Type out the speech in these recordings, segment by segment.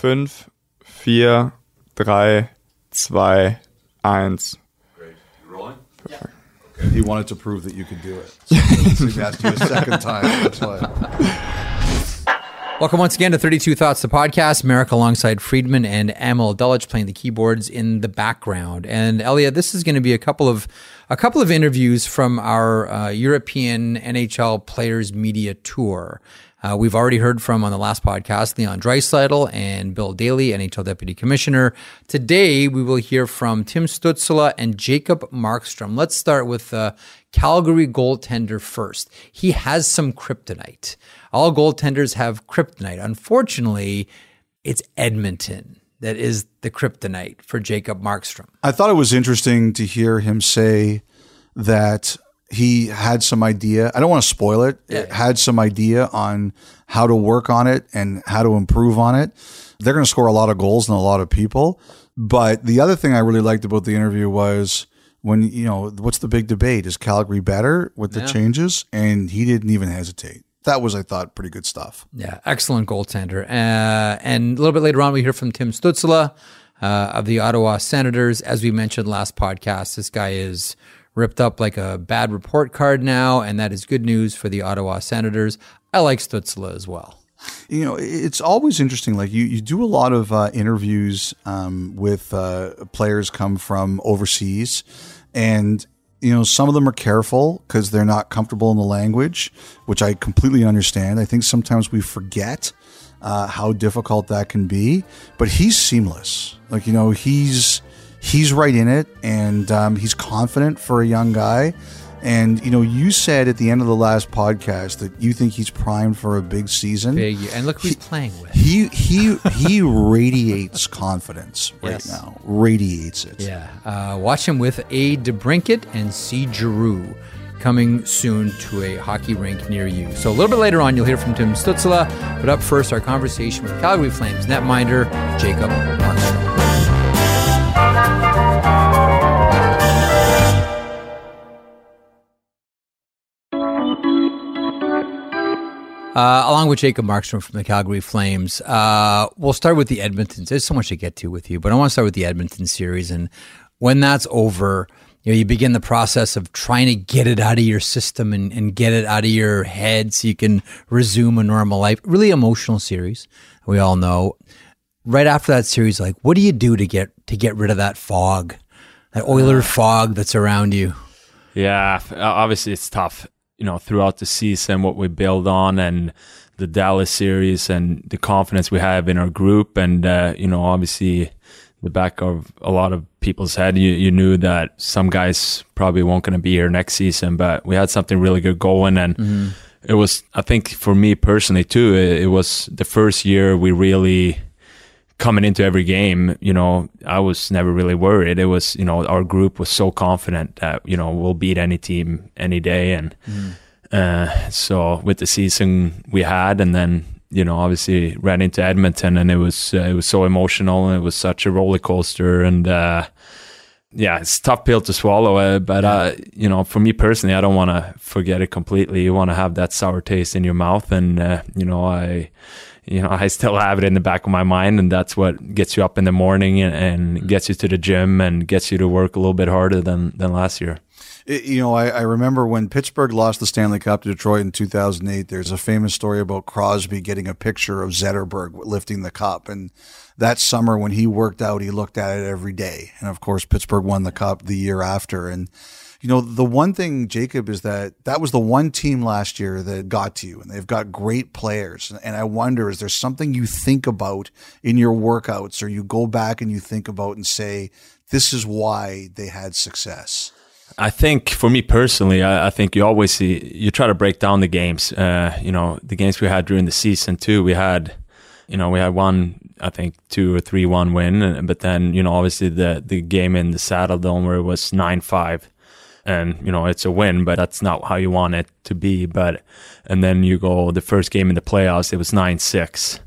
5, 4, 3, 2, 1. He wanted to prove that you could do it. So he asked you a second time. That's why. Welcome once again to 32 Thoughts, the podcast. Merrick alongside Friedman and Emil Dulwich playing the keyboards in the background. And Elliot, this is going to be a couple of a couple of interviews from our uh, European NHL Players Media Tour. Uh, we've already heard from on the last podcast Leon Draisaitl and Bill Daly, NHL Deputy Commissioner. Today we will hear from Tim Stützle and Jacob Markstrom. Let's start with the Calgary goaltender first. He has some kryptonite. All goaltenders have kryptonite. Unfortunately, it's Edmonton that is the kryptonite for Jacob Markstrom. I thought it was interesting to hear him say that he had some idea. I don't want to spoil it. It had some idea on how to work on it and how to improve on it. They're going to score a lot of goals and a lot of people. But the other thing I really liked about the interview was when, you know, what's the big debate? Is Calgary better with the Yeah. changes? And he didn't even hesitate. That was, I thought, pretty good stuff. Yeah, excellent goaltender. Uh, and a little bit later on, we hear from Tim Stützle uh, of the Ottawa Senators. As we mentioned last podcast, this guy is ripped up like a bad report card now, and that is good news for the Ottawa Senators. I like Stützle as well. you know it's always interesting like you, you do a lot of uh, interviews um, with uh, players come from overseas and you know some of them are careful because they're not comfortable in the language which i completely understand i think sometimes we forget uh, how difficult that can be but he's seamless like you know he's he's right in it and um, he's confident for a young guy and you know you said at the end of the last podcast that you think he's primed for a big season Big, and look who he's playing with. he he he radiates confidence right Yes. now. Radiates it. Yeah, uh, watch him with A. DeBrincat and C. Giroux coming soon to a hockey rink near you. So a little bit later on, you'll hear from Tim Stützle. But up first, our conversation with Calgary Flames netminder Jacob Markstrom. Uh, along with Jacob Markstrom from the Calgary Flames, uh, we'll start with the Edmontons. There's so much to get to with you, but I want to start with the Edmonton series. And when that's over, you know, you begin the process of trying to get it out of your system and, and get it out of your head so you can resume a normal life. Really emotional series, we all know. Right after that series, like, what do you do to get to get rid of that fog, that Oiler fog that's around you? Yeah, obviously it's tough. You know, throughout the season, what we build on and the Dallas series and the confidence we have in our group, and uh, you know, obviously, the back of a lot of people's head, you you knew that some guys probably weren't going to be here next season, but we had something really good going, and it was, I think, for me personally too, it, it was the first year we really coming into every game, you know, I was never really worried. It was, you know, our group was so confident that, you know, we'll beat any team any day. And uh, so with the season we had, and then, you know, obviously ran into Edmonton and it was, uh, it was so emotional and it was such a roller coaster. And, uh, yeah, it's a tough pill to swallow, uh, but uh, you know, for me personally, I don't want to forget it completely. You want to have that sour taste in your mouth, and uh, you know, I, you know, I still have it in the back of my mind, and that's what gets you up in the morning and, and gets you to the gym and gets you to work a little bit harder than than last year. It- you know, I, I remember when Pittsburgh lost the Stanley Cup to Detroit in 2008. There's a famous story about Crosby getting a picture of Zetterberg lifting the cup, and that summer when he worked out, he looked at it every day. And of course, Pittsburgh won the cup the year after. And you know, the one thing, Jacob, is that that was the one team last year that got to you, and they've got great players. And I wonder, is there something you think about in your workouts, or you go back and you think about and say, this is why they had success? I think for me personally, I, I think you always see you try to break down the games. Uh, you know, the games we had during the season too. We had, you know, we had one, I think two or three one win, but then you know, obviously the the game in the Saddledome where it was nine five, and you know it's a win, but that's not how you want it to be. But and then you go the first game in the playoffs, it was nine six.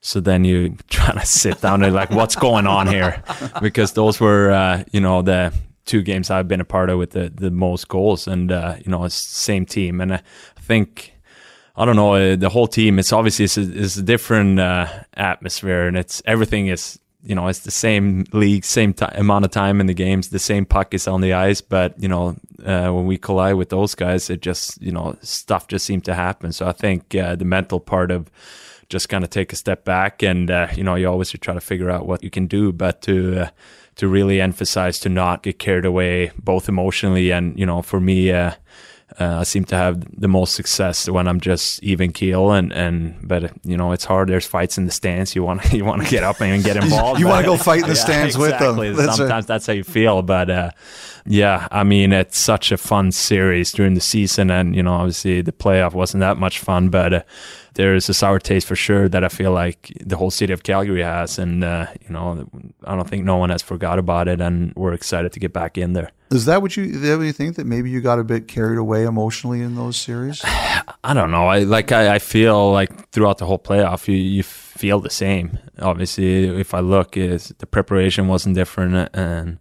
So then you try to sit down and like, what's going on here? Because those were, uh, you know, the two games I've been a part of with the, the most goals, and uh, you know, it's same team. And I think I don't know uh, the whole team. It's obviously it's a, it's a different uh, atmosphere, and it's everything is you know it's the same league, same ti amount of time in the games, the same puck is on the ice. But you know uh, when we collide with those guys, it just you know stuff just seemed to happen. So I think uh, the mental part of just kind of take a step back, and uh, you know you always try to figure out what you can do, but to uh, to really emphasize to not get carried away, both emotionally and you know for me. Uh, uh, I seem to have the most success when I'm just even keel and and but you know it's hard. There's fights in the stands. You want you want to get up and get involved. you want to go fight in the stands yeah, exactly. with them. That's Sometimes a- that's how you feel, but uh, yeah, I mean it's such a fun series during the season, and you know obviously the playoff wasn't that much fun, but. Uh, there is a sour taste for sure that I feel like the whole city of Calgary has, and uh, you know, I don't think no one has forgot about it, and we're excited to get back in there. Is that what you? That what you think that maybe you got a bit carried away emotionally in those series? I don't know. I like I, I feel like throughout the whole playoff, you, you feel the same. Obviously, if I look, is the preparation wasn't different and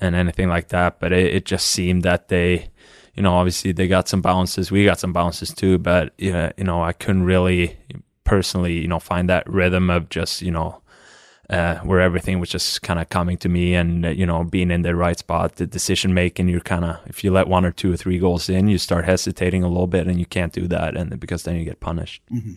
and anything like that, but it, it just seemed that they you know, obviously they got some bounces, we got some bounces too, but you know, I couldn't really personally, you know, find that rhythm of just, you know, uh, where everything was just kind of coming to me and, uh, you know, being in the right spot, the decision making, you're kind of, if you let one or two or three goals in, you start hesitating a little bit and you can't do that. And because then you get punished. Mm-hmm.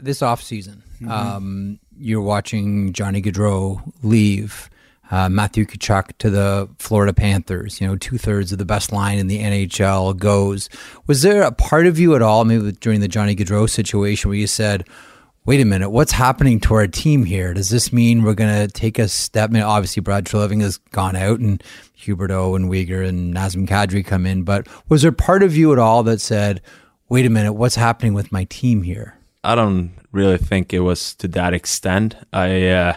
This off season, mm-hmm. um, you're watching Johnny Gaudreau leave uh, Matthew Tkachuk to the Florida Panthers. You know, two thirds of the best line in the NHL goes. Was there a part of you at all, maybe during the Johnny Gaudreau situation, where you said, "Wait a minute, what's happening to our team here? Does this mean we're going to take a step?" I mean, obviously, Brad Treliving has gone out, and Huberdeau and Weegar and Nazem Kadri come in. But was there part of you at all that said, "Wait a minute, what's happening with my team here?" I don't really think it was to that extent. I. Uh,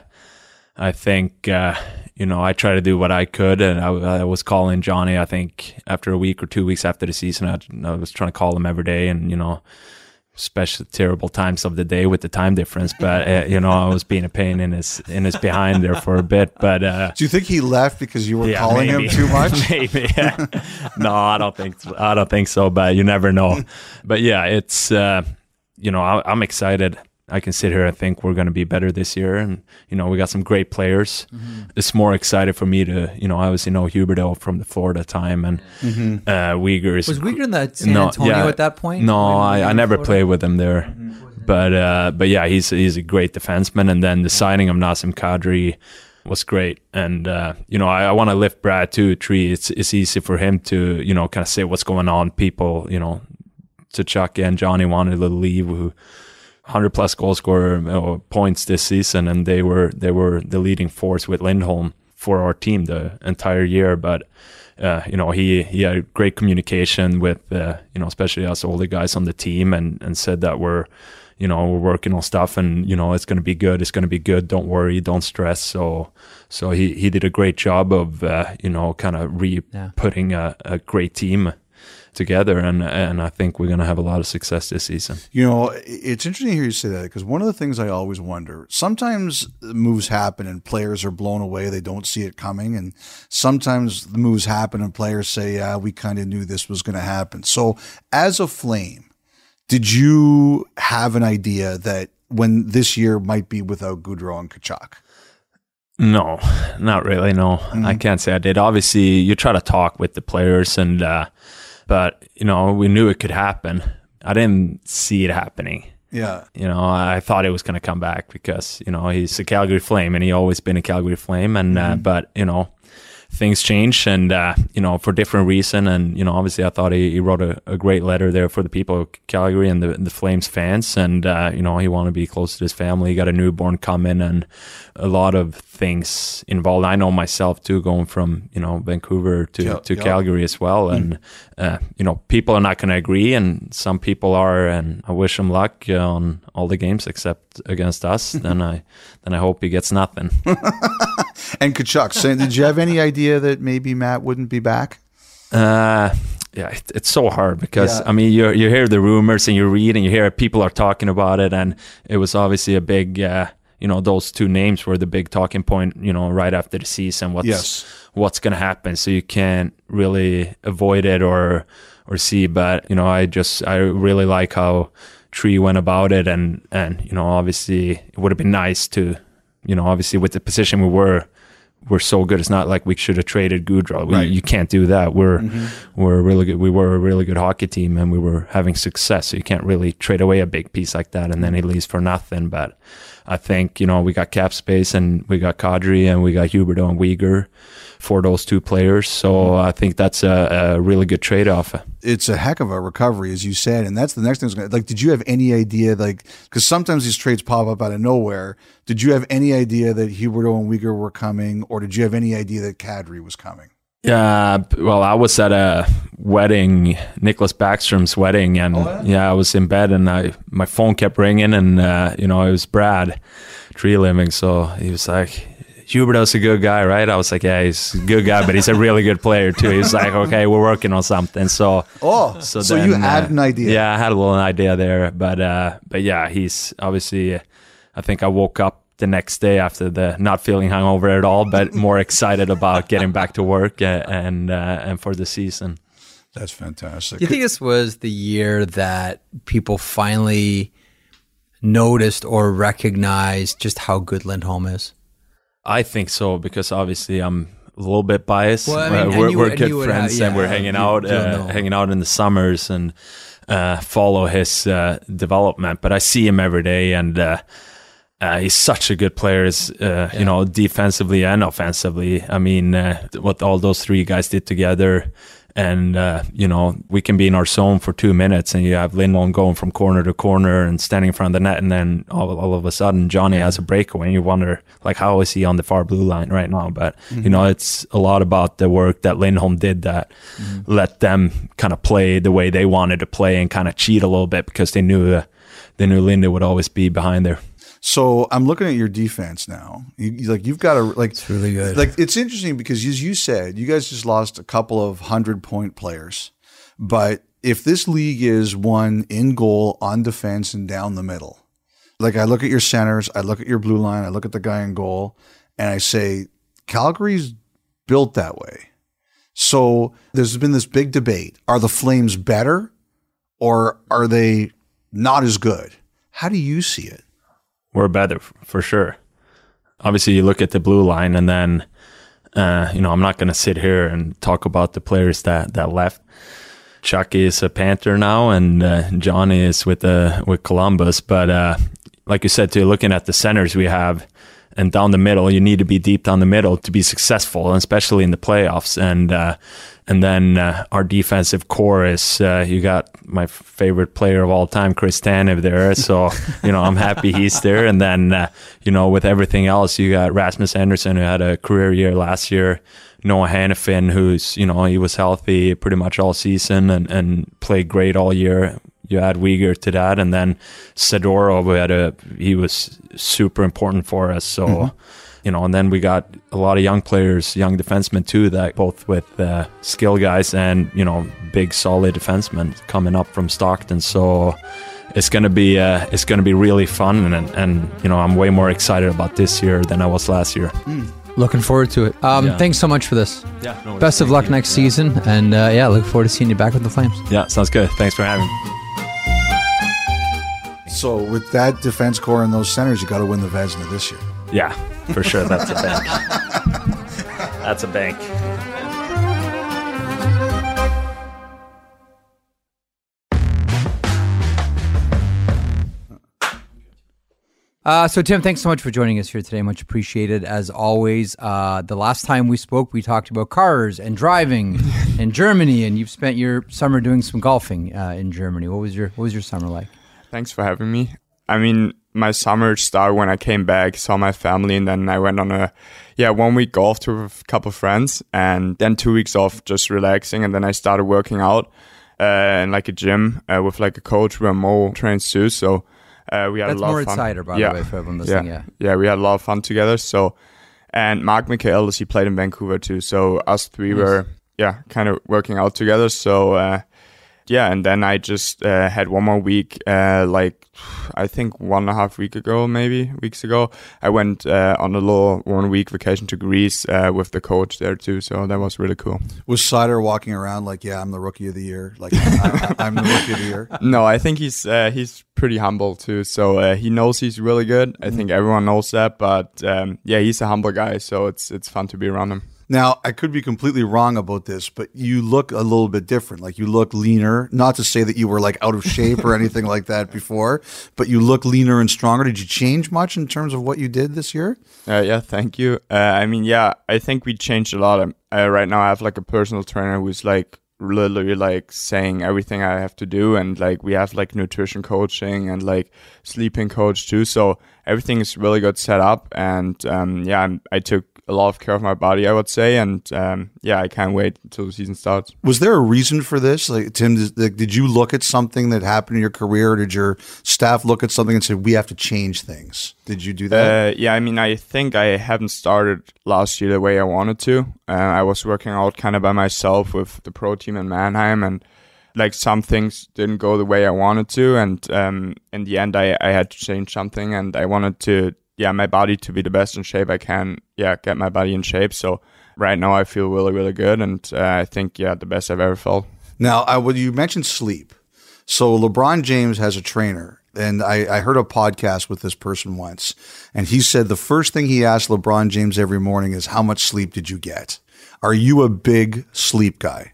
I think uh, you know, I tried to do what I could, and I, I, was calling Johnny. I think after a week or two weeks after the season, I, I was trying to call him every day, and you know, especially terrible times of the day with the time difference. But uh, you know, I was being a pain in his in his behind there for a bit. But uh, do you think he left because you were yeah, calling maybe. him too much? maybe. Yeah. no, I don't think I don't think so. But you never know. But yeah, it's uh, you know, I, I'm excited I can sit here and think we're going to be better this year. And, you know, we got some great players. Mm-hmm. It's more excited for me to, you know, I obviously know Huberdeau from the Florida time and mm-hmm. uh, Weegar is. Was Weegar in the San Antonio yeah, at that point? No, I, I never played with him there. Mm-hmm. But, uh, but yeah, he's, he's a great defenseman. And then the signing of Nazem Kadri was great. And, uh, you know, I, I want to lift Brad to a tree. It's, it's easy for him to, you know, kind of say what's going on. People, you know, Tkachuk and Johnny wanted to leave who, 100 plus goal scorer uh, points this season, and they were they were the leading force with Lindholm for our team the entire year. But uh, you know, he he had great communication with uh, you know, especially us older guys on the team, and and said that we're you know we're working on stuff, and you know it's going to be good. It's going to be good. Don't worry. Don't stress. So so he he did a great job of uh, you know kind of re putting a, a great team together, and and I think we're going to have a lot of success this season. You know, it's interesting to hear you say that because one of the things I always wonder sometimes moves happen and players are blown away; they don't see it coming, and sometimes the moves happen and players say, "Yeah, we kind of knew this was going to happen." So, as a Flame, did you have an idea that when this year might be without Gaudreau and Tkachuk? No, not really. No, mm-hmm. I can't say I did. Obviously, you try to talk with the players, and uh, but you know we knew it could happen. I didn't see it happening. Yeah, you know I thought it was going to come back because you know he's a Calgary Flame and he always been a Calgary Flame, and uh, mm-hmm. uh, but you know things change and uh, you know for different reason. And you know obviously I thought he, he wrote a, a, great letter there for the people of Calgary and the, the Flames fans. And uh, you know he wanted to be close to his family. He got a newborn coming and a lot of things involved. I know myself too going from you know Vancouver to, yep, to yep. Calgary as well. Mm. and uh, you know people are not going to agree and some people are. And I wish him luck on all the games except against us. Then I then I hope he gets nothing and Tkachuk. So did you have any idea that maybe Matt wouldn't be back? Uh, yeah, it, it's so hard because yeah. I mean, you you hear the rumors and you read and you hear people are talking about it, and it was obviously a big, uh, you know, those two names were the big talking point, you know, right after the season. What's yes. what's going to happen? So you can't really avoid it or or see. But you know, I just I really like how Tree went about it, and and you know obviously it would have been nice to, you know obviously with the position we were, we're so good. It's not like we should have traded Gaudreau. We, Right. You can't do that. We're mm-hmm. we're a really good. We were a really good hockey team, and we were having success. So you can't really trade away a big piece like that, and then he leaves for nothing. But I think you know we got cap space, and we got Kadri, and we got Huberdeau and Weegar for those two players. So I think that's a, a really good trade off. it's a heck of a recovery, as you said, and that's the next thing. Gonna, like, did you have any idea, like, because sometimes these trades pop up out of nowhere? Did you have any idea that Huberdeau and Weegar were coming, or did you have any idea that Kadri was coming? Yeah, well, I was at a wedding, Nicklas Backstrom's wedding, and yeah? I was in bed, and I my phone kept ringing, and uh, you know it was Brad, Treliving. So he was like, "Huberdeau's a good guy, right?" I was like, "Yeah, he's a good guy, but he's a really good player too." He's like, "Okay, we're working on something." So Oh, so, so then, you had uh, an idea. Yeah, I had a little idea there, but uh, but yeah, he's obviously. uh, I think I woke up the next day after the not feeling hungover at all, but more excited about getting back to work uh, and uh, and for the season. That's fantastic. Do you think this was the year that people finally noticed or recognized just how good Lindholm is? I think so because obviously I'm a little bit biased. Well, I mean, Uh, we're you- we're good friends have- and we're yeah, hanging you- out, uh, hanging out in the summers and uh, follow his uh, development. But I see him every day, and uh, uh, he's such a good player. Is uh, you know defensively and offensively. I mean, uh, what all those three guys did together. And uh, you know we can be in our zone for two minutes, and you have Lindholm going from corner to corner and standing in front of the net, and then all, all of a sudden Johnny has a breakaway, and you wonder like how is he on the far blue line right now? But you know it's a lot about the work that Lindholm did that let them kind of play the way they wanted to play and kind of cheat a little bit because they knew uh, they knew Linda would always be behind there. So I'm looking at your defense now. You, you- like you've got a like it's really good. Like it's interesting because as you said, you guys just lost a couple of hundred point players. But if this league is one in goal, on defense, and down the middle, like I look at your centers, I look at your blue line, I look at the guy in goal, and I say Calgary's built that way. So there's been this big debate: Are the Flames better, or are they not as good? How do you see it? We're better for sure. Obviously, you look at the blue line, and then uh, you know I'm not going to sit here and talk about the players that that left. Chuck is a Panther now, and uh, Johnny is with uh, with Columbus. But uh, like you said, too, looking at the centers we have, and down the middle, you need to be deep down the middle to be successful, especially in the playoffs. And uh, and then uh, our defensive core is uh, you got my favorite player of all time, Chris Tanev there. So you know I'm happy he's there. And then uh, you know with everything else, you got Rasmus Andersson who had a career year last year. Noah Hanifin, who's you know he was healthy pretty much all season and, and played great all year. You add Weegar to that, and then Zadorov, who had a he was super important for us. So you know, and then we got a lot of young players, young defensemen too, that both with uh, skill guys and you know big solid defensemen coming up from Stockton. So it's gonna be uh, it's gonna be really fun, and and you know I'm way more excited about this year than I was last year. Looking forward to it. Um, Yeah. Thanks so much for this. Yeah, no Best of luck next season, and uh, yeah, look forward to seeing you back with the Flames. Yeah, sounds good. Thanks for having me. So with that defense core and those centers, you got to win the Vezina this year. Yeah, for sure. That's a bank. That's a bank. Uh, so, Tim, thanks so much for joining us here today. Much appreciated, as always. Uh, the last time we spoke, we talked about cars and driving in Germany, and you've spent your summer doing some golfing uh, in Germany. What was your What was your summer like? Thanks for having me. I mean, my summer started when I came back, saw my family, and then I went on a yeah one week golf tour with a couple of friends, and then two weeks off just relaxing, and then I started working out uh, in like a gym uh, with like a coach where Mo trains too. So uh, we had That's a lot more of fun. insider, by yeah. the way, for everyone listening. Yeah. yeah, we had a lot of fun together. So, and Marc Michaelis, he played in Vancouver too. So us three Nice. were yeah kind of working out together. So. Uh, yeah, and then I just uh, had one more week, uh, like I think one and a half week ago, maybe weeks ago. I went uh, on a little one week vacation to Greece uh, with the coach there too, so that was really cool. Was Seider walking around like, "Yeah, I'm the rookie of the year"? Like, I'm, I'm the rookie of the year. No, I think he's uh, he's pretty humble too. So uh, he knows he's really good. I think everyone knows that, but um, yeah, he's a humble guy. So it's it's fun to be around him. Now, I could be completely wrong about this, but you look a little bit different. Like you look leaner. Not to say that you were like out of shape or anything like that before, but you look leaner and stronger. Did you change much in terms of what you did this year? Uh, yeah, thank you. Uh, I mean, yeah, I think we changed a lot. Um, Uh, right now, I have like a personal trainer who's like literally like saying everything I have to do, and like we have like nutrition coaching and like sleeping coach too. So everything is really good set up, and um, yeah, I'm, I took a lot of care of my body, I would say, and um, yeah, I can't wait until the season starts. Was there a reason for this? Like Tim, did, like, did you look at something that happened in your career? Or did your staff look at something and say we have to change things? Did you do that? Uh, yeah, I mean, I think I haven't started last year the way I wanted to. Uh, I was working out kind of by myself with the pro team in Mannheim, and like some things didn't go the way I wanted to. And um, in the end, I, I had to change something, and I wanted to, yeah, my body to be the best in shape I can. Yeah, get my body in shape. So right now, I feel really, really good, and uh, I think yeah, the best I've ever felt. Now, I, well, you mentioned sleep. So LeBron James has a trainer, and I, I heard a podcast with this person once, and he said the first thing he asked LeBron James every morning is, "How much sleep did you get?" Are you a big sleep guy?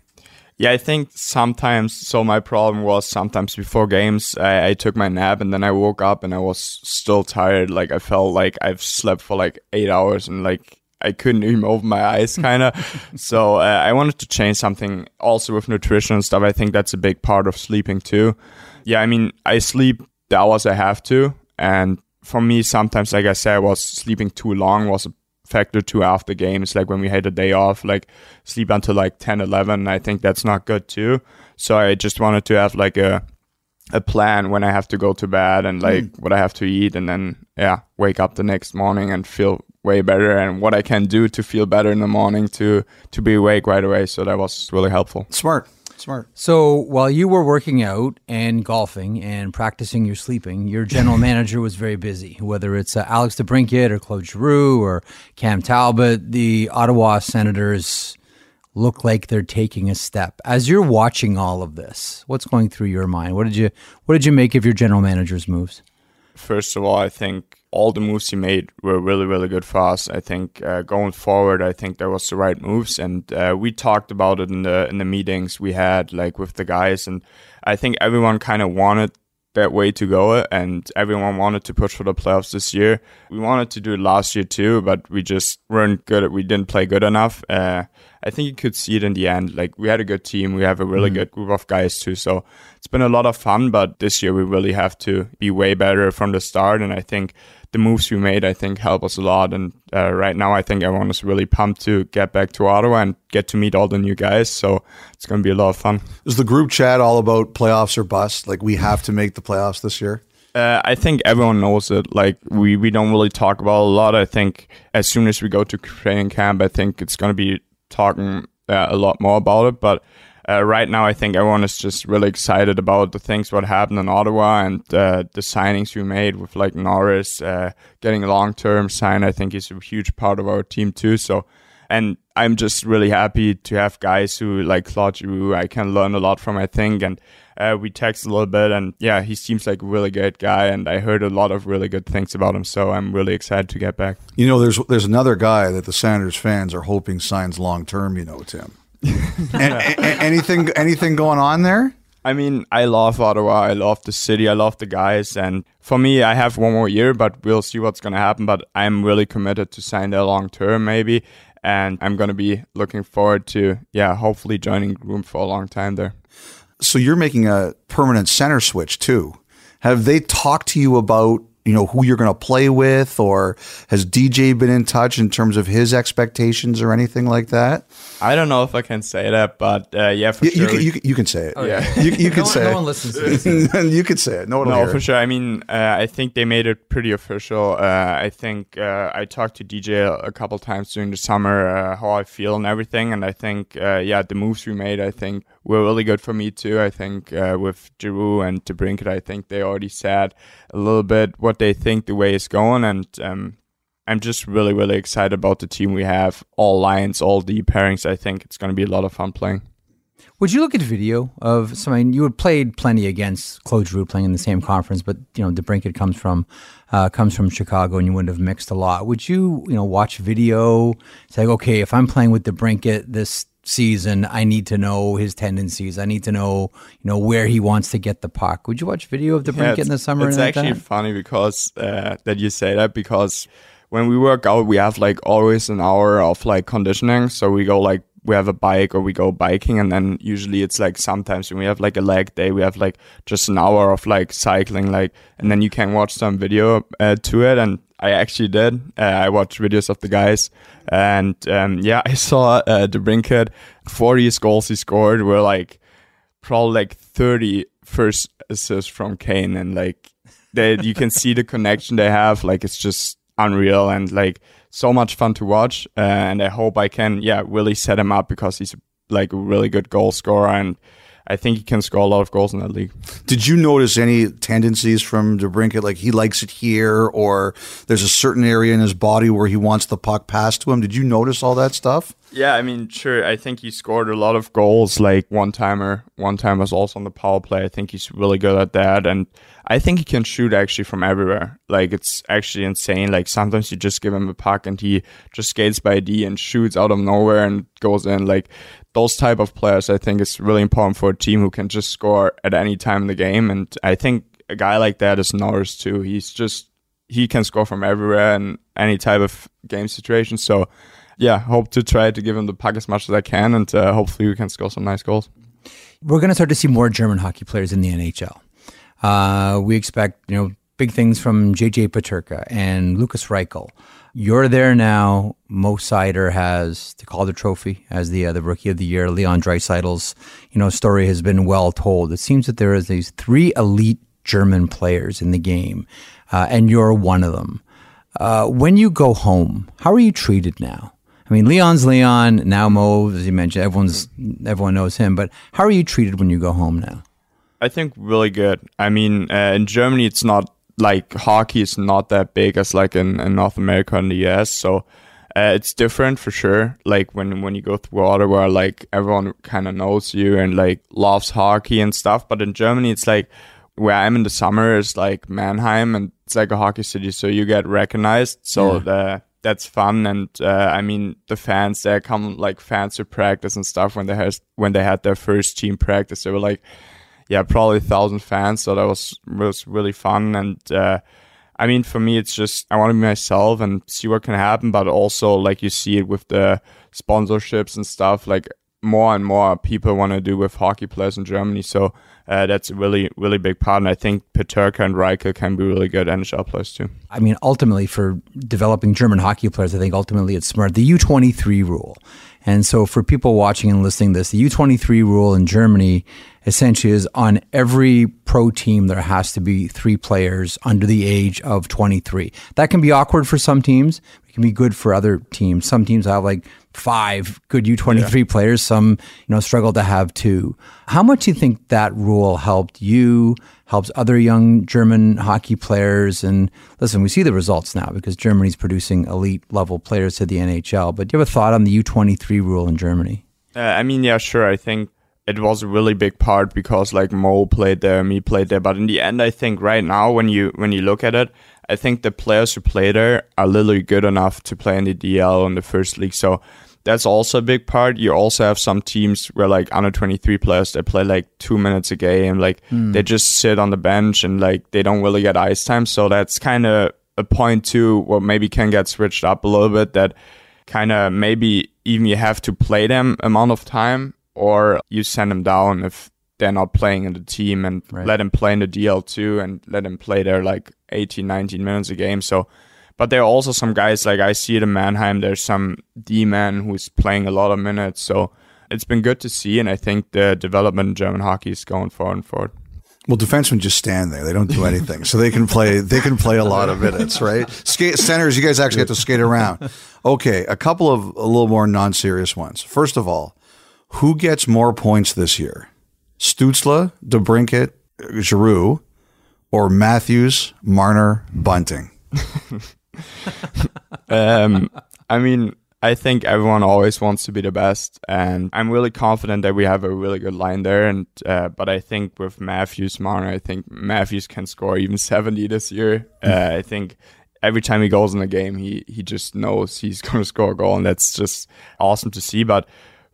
Yeah, I think sometimes. So my problem was sometimes before games, I, I took my nap and then I woke up and I was still tired. Like I felt like I've slept for like eight hours and like I couldn't even open my eyes, kind of. so uh, I wanted to change something. Also with nutrition and stuff, I think that's a big part of sleeping too. Yeah, I mean, I sleep the hours I have to, and for me, sometimes, like I said, I was sleeping too long was a factor too after games like when we had a day off like sleep until like 10 11 i think that's not good too. So i just wanted to have like a a plan when i have to go to bed and like Hmm. what i have to eat and then yeah wake up the next morning and feel way better and what i can do to feel better in the morning to to be awake right away. So that was really helpful. Smart, smart. So while you were working out and golfing and practicing your sleeping, your general manager was very busy. Whether it's uh, Alex DeBrincat or Claude Giroux or Cam Talbot, the Ottawa Senators look like they're taking a step. As you're watching all of this, what's going through your mind? What did you What did you make of your general manager's moves? first of all, I think all the moves he made were really, really good for us. I think uh, going forward, I think that was the right moves, and uh, we talked about it in the in the meetings we had, like with the guys, and I think everyone kind of wanted that way to go, and everyone wanted to push for the playoffs this year. We wanted to do it last year too, but we just weren't good. At, we didn't play good enough. Uh, I think you could see it in the end. Like we had a good team, we have a really good group of guys too. So it's been a lot of fun, but this year we really have to be way better from the start. And I think the moves we made, I think, help us a lot. And uh, right now, I think everyone is really pumped to get back to Ottawa and get to meet all the new guys. So it's going to be a lot of fun. Is the group chat all about playoffs or bust? Like we have to make the playoffs this year. Uh, I think everyone knows it. Like we, we don't really talk about it a lot. I think as soon as we go to training camp, I think it's going to be talking uh, a lot more about it. But uh, right now, I think everyone is just really excited about the things what happened in Ottawa and uh, the signings we made with like Norris uh, getting a long term sign. I think is a huge part of our team too. So, and I'm just really happy to have guys who like Claude Giroux. I can learn a lot from. I think and. Uh, we text a little bit, and yeah, he seems like a really good guy, and I heard a lot of really good things about him. So I'm really excited to get back. You know, there's there's another guy that the Senators fans are hoping signs long term. You know, Tim. And, a- a- anything anything going on there? I mean, I love Ottawa. I love the city. I love the guys. And for me, I have one more year, but we'll see what's going to happen. But I'm really committed to sign there long term, maybe. And I'm going to be looking forward to, yeah, hopefully joining Groom for a long time there. So you're making a permanent center switch too. Have they talked to you about you know who you're going to play with, or has DJ been in touch in terms of his expectations or anything like that? I don't know if I can say that, but uh, yeah, for You, sure. you, can, you, can, you can say it. yeah. You, you can no, say no it. one listens to this. you can say it. No one No, for it. sure. I mean, uh, I think they made it pretty official. Uh, I think uh, I talked to DJ a, a couple times during the summer uh, how I feel and everything, and I think uh, yeah, the moves we made, I think were really good for me too. I think uh, with Giroux and DeBrincat, I think they already said a little bit what they think the way is going, and um, I'm just really really excited about the team we have. All lines, all the pairings. I think it's going to be a lot of fun playing. Would you look at video of some? I mean, you had played plenty against Claude Giroux playing in the same conference, but you know, DeBrincat comes from uh, comes from Chicago, and you wouldn't have mixed a lot. Would you, you know, watch video? Say, okay, if I'm playing with DeBrincat this season, I need to know his tendencies. I need to know, you know, where he wants to get the puck. Would you watch video of the Yeah, in the summer? It's like actually that? funny because uh, that you say that because when we work out, we have like always an hour of like conditioning. So we go like we have a bike or we go biking, and then usually it's like sometimes when we have like a leg day, we have like just an hour of like cycling, like, and then you can watch some video uh, to it. And I actually did. Uh, I watched videos of the guys, and um, yeah, I saw uh, DeBrincat. Forty goals he scored were like probably like 30 first assists from Kane. And like they you can see the connection they have. Like it's just unreal and like so much fun to watch. Uh, and I hope I can yeah really set him up because he's like a really good goal scorer. And I think he can score a lot of goals in that league. Did you notice any tendencies from DeBrincat? Like he likes it here, or there's a certain area in his body where he wants the puck passed to him. Did you notice all that stuff? Yeah, I mean, sure. I think he scored a lot of goals, like one timer. One timer was also on the power play. I think he's really good at that, and I think he can shoot actually from everywhere. Like it's actually insane. Like sometimes you just give him a puck and he just skates by D and shoots out of nowhere and goes in. Like those type of players, I think is really important for a team who can just score at any time in the game. And I think a guy like that is Norris too. He's just he can score from everywhere and any type of game situation. So yeah, hope to try to give him the puck as much as I can, and uh, hopefully we can score some nice goals. We're going to start to see more German hockey players in the NHL. Uh, we expect, you know, big things from JJ Peterka and Lukas Reichel. You're there now. Mo Seider has to Calder Trophy as the uh, the Rookie of the Year. Leon Draisaitl's, you know, story has been well told. It seems that there is these three elite German players in the game, uh, and you're one of them. Uh, when you go home, how are you treated now? I mean, Leon's Leon. Now Mo, as you mentioned, everyone's everyone knows him. But how are you treated when you go home now? I think really good. I mean, uh, in Germany, it's not like hockey is not that big as like in, in North America and the US. So uh, it's different for sure. Like when when you go through Ottawa, like everyone kind of knows you and like loves hockey and stuff. But in Germany, it's like where I'm in the summer is like Mannheim, and it's like a hockey city, so you get recognized. So the that's fun, and uh, I mean the fans there come like fans to practice and stuff when they has when they had their first team practice. They were like yeah, probably a thousand fans. So that was was really fun. And uh, I mean, for me, it's just I want to be myself and see what can happen. But also, like you see it with the sponsorships and stuff, like more and more people want to do with hockey players in Germany. So uh, that's a really really big part. And I think Peterka and Reichel can be really good NHL players too. I mean, ultimately, for developing German hockey players, I think ultimately it's smart. The U23 rule. And so, for people watching and listening this, the U23 rule in Germany essentially is on every pro team, there has to be three players under the age of 23. That can be awkward for some teams, it can be good for other teams. Some teams have like five good U23 players, some, you know, struggle to have two. How much do you think that rule helped you, helps other young German hockey players? And listen, we see the results now because Germany's producing elite level players to the NHL. But do you have a thought on the U23 rule in Germany? Uh, I mean, yeah, sure. I think it was a really big part because like Mo played there, me played there. But in the end, I think right now when you when you look at it, I think the players who play there are literally good enough to play in the DL in the first league. So that's also a big part. You also have some teams where like under 23 players they play like two minutes a game, like hmm. they just sit on the bench and like they don't really get ice time. So that's kind of a point too, what maybe can get switched up a little bit. That kind of maybe even you have to play them amount of time or you send them down if they're not playing in the team and let them play in the DL too and let them play there like 18, 19 minutes a game. So, but there are also some guys like I see it in Mannheim. There's some D man who's playing a lot of minutes. So it's been good to see. And I think the development in German hockey is going forward and forward. Well, defensemen just stand there; they don't do anything, so they can play. They can play a lot of minutes, right? Skate centers, you guys actually have to skate around. Okay, a couple of a little more non-serious ones. First of all, Who gets more points this year? Stützle, DeBrincat, Giroux, or Matthews, Marner, Bunting? um, I mean, I think everyone always wants to be the best, and I'm really confident that we have a really good line there. And uh, but I think with Matthews, Marner, I think Matthews can score even 70 this year. Uh, I think every time he goes in the game, he he just knows he's going to score a goal, and that's just awesome to see. But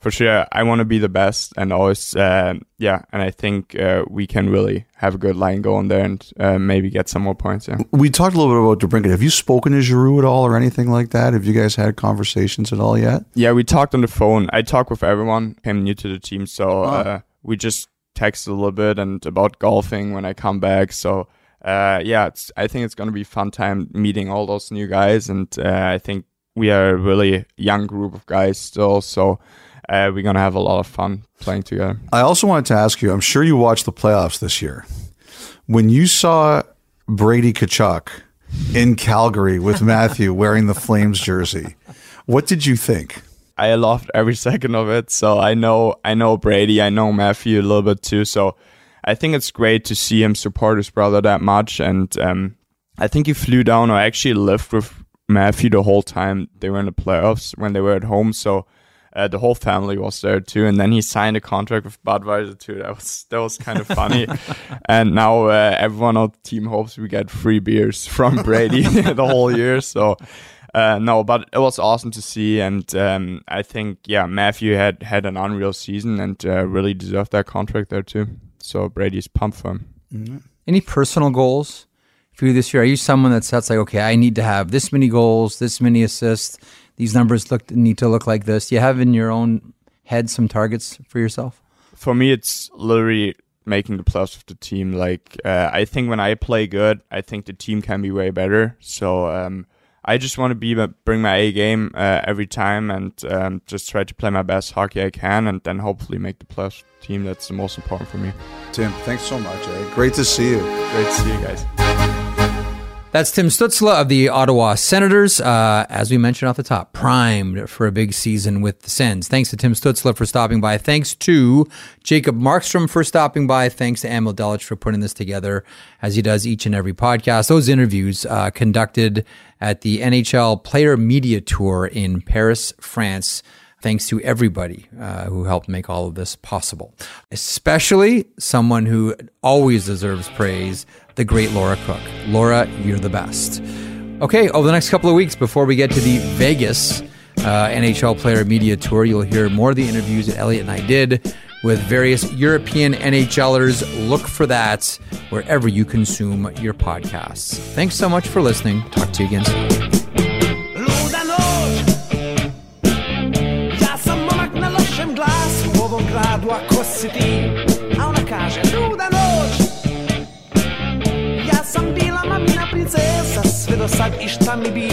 for sure, I want to be the best, and always, uh, yeah. And I think uh, we can really have a good line going there, and uh, maybe get some more points. Yeah. We talked a little bit about DeBrincat. Have you spoken to Giroux at all, or anything like that? Have you guys had conversations at all yet? Yeah, we talked on the phone. I talk with everyone. I'm new to the team, so uh, we just text a little bit and about golfing when I come back. So. Uh, yeah, it's, I think it's going to be fun time meeting all those new guys, and uh, I think we are a really young group of guys still. So uh, we're gonna have a lot of fun playing together. I also wanted to ask you. I'm sure you watched the playoffs this year. When you saw Brady Tkachuk in Calgary with Matthew wearing the Flames jersey, what did you think? I loved every second of it. So I know I know Brady, I know Matthew a little bit too. So I think it's great to see him support his brother that much. And um, I think he flew down or actually lived with Matthew the whole time they were in the playoffs when they were at home. So uh, the whole family was there too, and then he signed a contract with Budweiser too. That was that was kind of funny. and now uh, everyone on the team hopes we get free beers from Brady the whole year. So uh, no, but it was awesome to see, and um, I think yeah, Matthew had had an unreal season and uh, really deserved that contract there too. So Brady's pumped for him. Mm-hmm. Any personal goals for you this year? Are you someone that sets like, okay, I need to have this many goals, this many assists? These numbers look need to look like this? Do you have in your own head some targets for yourself? For me, it's literally making the plus of the team. Like uh, I think when I play good, I think the team can be way better. So um, I just want to be bring my A game uh, every time and um, just try to play my best hockey I can, and then hopefully make the plus team. That's the most important for me. Tim, thanks so much. Eh? Great to see you. Great to see you guys. That's Tim Stützle of the Ottawa Senators. Uh, as we mentioned off the top, primed for a big season with the Sens. Thanks to Tim Stützle for stopping by. Thanks to Jacob Markstrom for stopping by. Thanks to Emil Delich for putting this together, as he does each and every podcast. Those interviews uh, conducted at the NHL Player Media Tour in Paris, France thanks to everybody uh, who helped make all of this possible, especially someone who always deserves praise, the great Laura Cook. Laura, you're the best. Okay, over the next couple of weeks, before we get to the Vegas uh, NHL Player Media Tour, you'll hear more of the interviews that Elliot and I did with various European NHLers. Look for that wherever you consume your podcasts. Thanks so much for listening. Talk to you again soon. Si ti a una casa nuda noć. Ja sam bila mamina princesa sve do sad i šta mi bi